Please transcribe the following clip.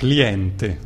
Cliente.